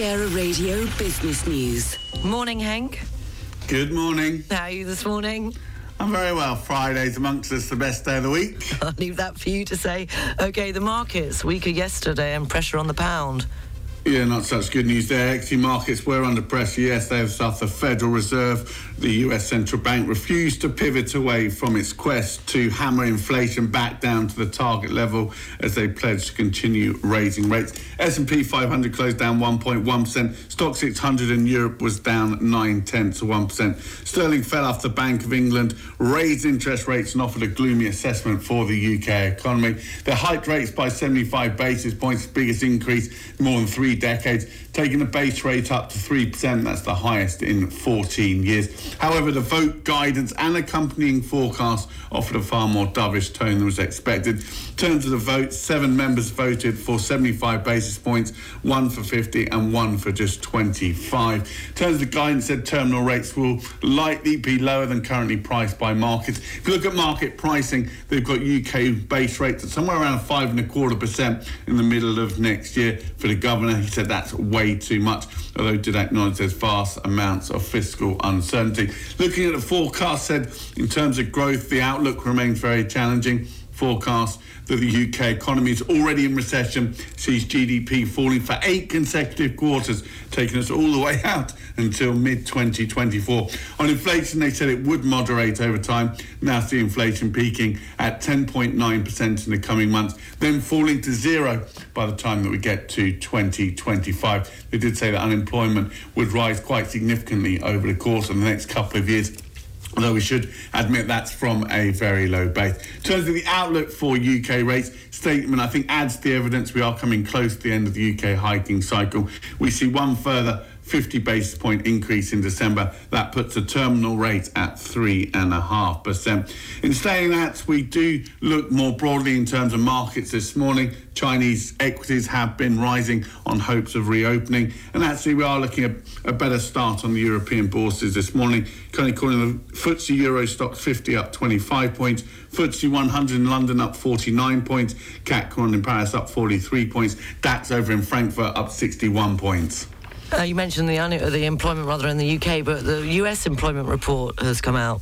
Riviera Radio Business News. Morning, Hank. Good morning. How are you this morning? I'm very well. Friday's amongst us the best day of the week. I'll leave that for you to say. Okay, the markets weaker yesterday and pressure on the pound. Yeah, not such good news there. Equity markets were under pressure yesterday as the Federal Reserve, the US central bank, refused to pivot away from its quest to hammer inflation back down to the target level as they pledged to continue raising rates. S&P 500 closed down 1.1%. Stoxx 600 in Europe was down 9 tenths of 1%. Sterling fell after the Bank of England raised interest rates and offered a gloomy assessment for the UK economy. They hiked rates by 75 basis points, biggest increase more than three decades, taking the base rate up to 3%. That's the highest in 14 years. However, the vote guidance and accompanying forecast offered a far more dovish tone than was expected. In terms of the vote, seven members voted for 75 basis points, one for 50 and one for just 25. In terms of the guidance, said terminal rates will likely be lower than currently priced by markets. If you look at market pricing, they've got UK base rates at somewhere around five and a quarter percent in the middle of next year for the governor. He said that's way too much, although did acknowledge there's vast amounts of fiscal uncertainty. Looking at the forecast, said in terms of growth, the outlook remains very challenging. Forecast that the UK economy is already in recession, sees GDP falling for eight consecutive quarters, taking us all the way out until mid 2024. On inflation, they said it would moderate over time. Now see inflation peaking at 10.9% in the coming months, then falling to zero by the time that we get to 2025. They did say that unemployment would rise quite significantly over the course of the next couple of years. Although we should admit that's from a very low base. In terms of the outlook for UK rates, statement I think adds the evidence we are coming close to the end of the UK hiking cycle. We see one further 50 basis point increase in December. That puts the terminal rate at 3.5%. In saying that, we do look more broadly in terms of markets this morning. Chinese equities have been rising on hopes of reopening. And actually, we are looking at a better start on the European bourses this morning. Currently calling the FTSE Euro Stoxx 50 up 25 points, FTSE 100 in London up 49 points, CAC in Paris up 43 points, DAX over in Frankfurt up 61 points. Uh, you mentioned the, the employment rather in the UK, but the US employment report has come out.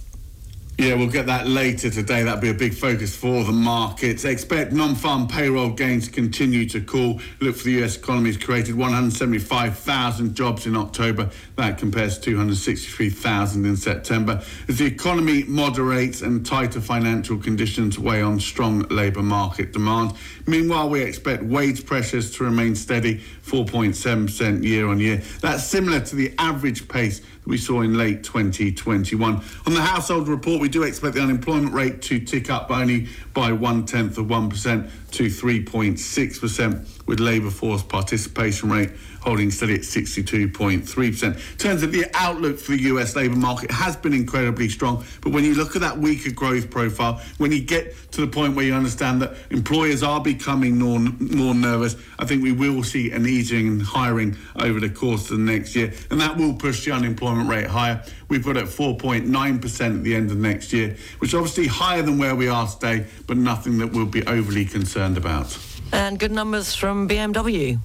Yeah, we'll get that later today. That'll be a big focus for the markets. Expect non-farm payroll gains to continue to cool. Look for the US economy has created 175,000 jobs in October. That compares to 263,000 in September. As the economy moderates and tighter financial conditions weigh on strong labour market demand. Meanwhile, we expect wage pressures to remain steady, 4.7% year on year. That's similar to the average pace we saw in late 2021. On the household report, we do expect the unemployment rate to tick up only by one tenth of 1% to 3.6%, with labour force participation rate holding steady at 62.3%. Turns of the outlook for the US labour market has been incredibly strong, but when you look at that weaker growth profile, when you get to the point where you understand that employers are becoming more, more nervous, I think we will see an easing in hiring over the course of the next year, and that will push the unemployment rate higher. We've got at 4.9% at the end of next year, which obviously higher than where we are today, but nothing that we'll be overly concerned about. And good numbers from BMW.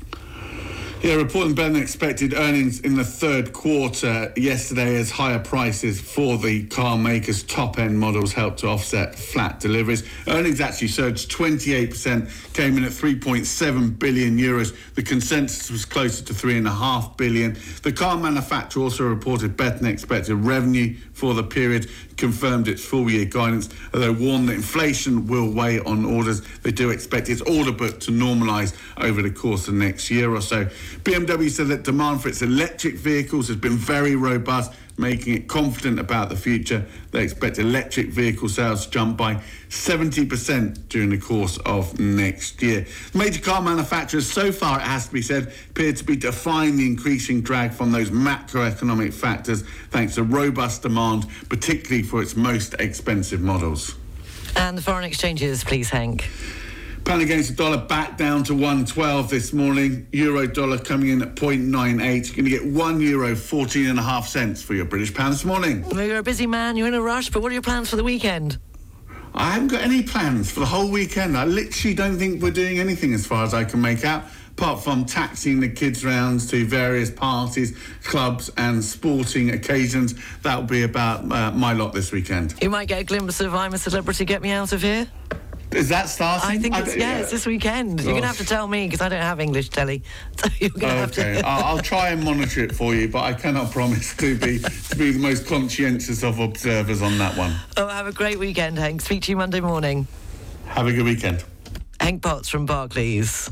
Yeah, reporting better than expected earnings in the third quarter yesterday as higher prices for the car makers' top end models helped to offset flat deliveries. Earnings actually surged 28%, came in at 3.7 billion euros. The consensus was closer to 3.5 billion. The car manufacturer also reported better than expected revenue for the period, confirmed its full year guidance, although warned that inflation will weigh on orders. They do expect its order book to normalise over the course of next year or so. BMW said that demand for its electric vehicles has been very robust, making it confident about the future. They expect electric vehicle sales to jump by 70% during the course of next year. Major car manufacturers, so far it has to be said, appear to be defying the increasing drag from those macroeconomic factors thanks to robust demand, particularly for its most expensive models. And the foreign exchanges, please, Hank. Pound against the dollar back down to 112 this morning. Euro dollar coming in at 0.98. You're going to get one euro 14 and a half cents for your British pound this morning. Well, You're a busy man, you're in a rush, but what are your plans for the weekend? I haven't got any plans for the whole weekend. I literally don't think we're doing anything as far as I can make out, apart from taxiing the kids rounds to various parties, clubs, and sporting occasions. That'll be about uh, my lot this weekend. You might get a glimpse of I'm a Celebrity, Get Me Out of Here. Is that starting? I think it's, yeah, it's this weekend. You're going to have to oh. tell me because I don't have English telly. So you're going to have Okay, to. I'll, I'll try and monitor it for you, but I cannot promise to be to be the most conscientious of observers on that one. Oh, have a great weekend, Hank. Speak to you Monday morning. Have a good weekend. Hank Potts from Barclays.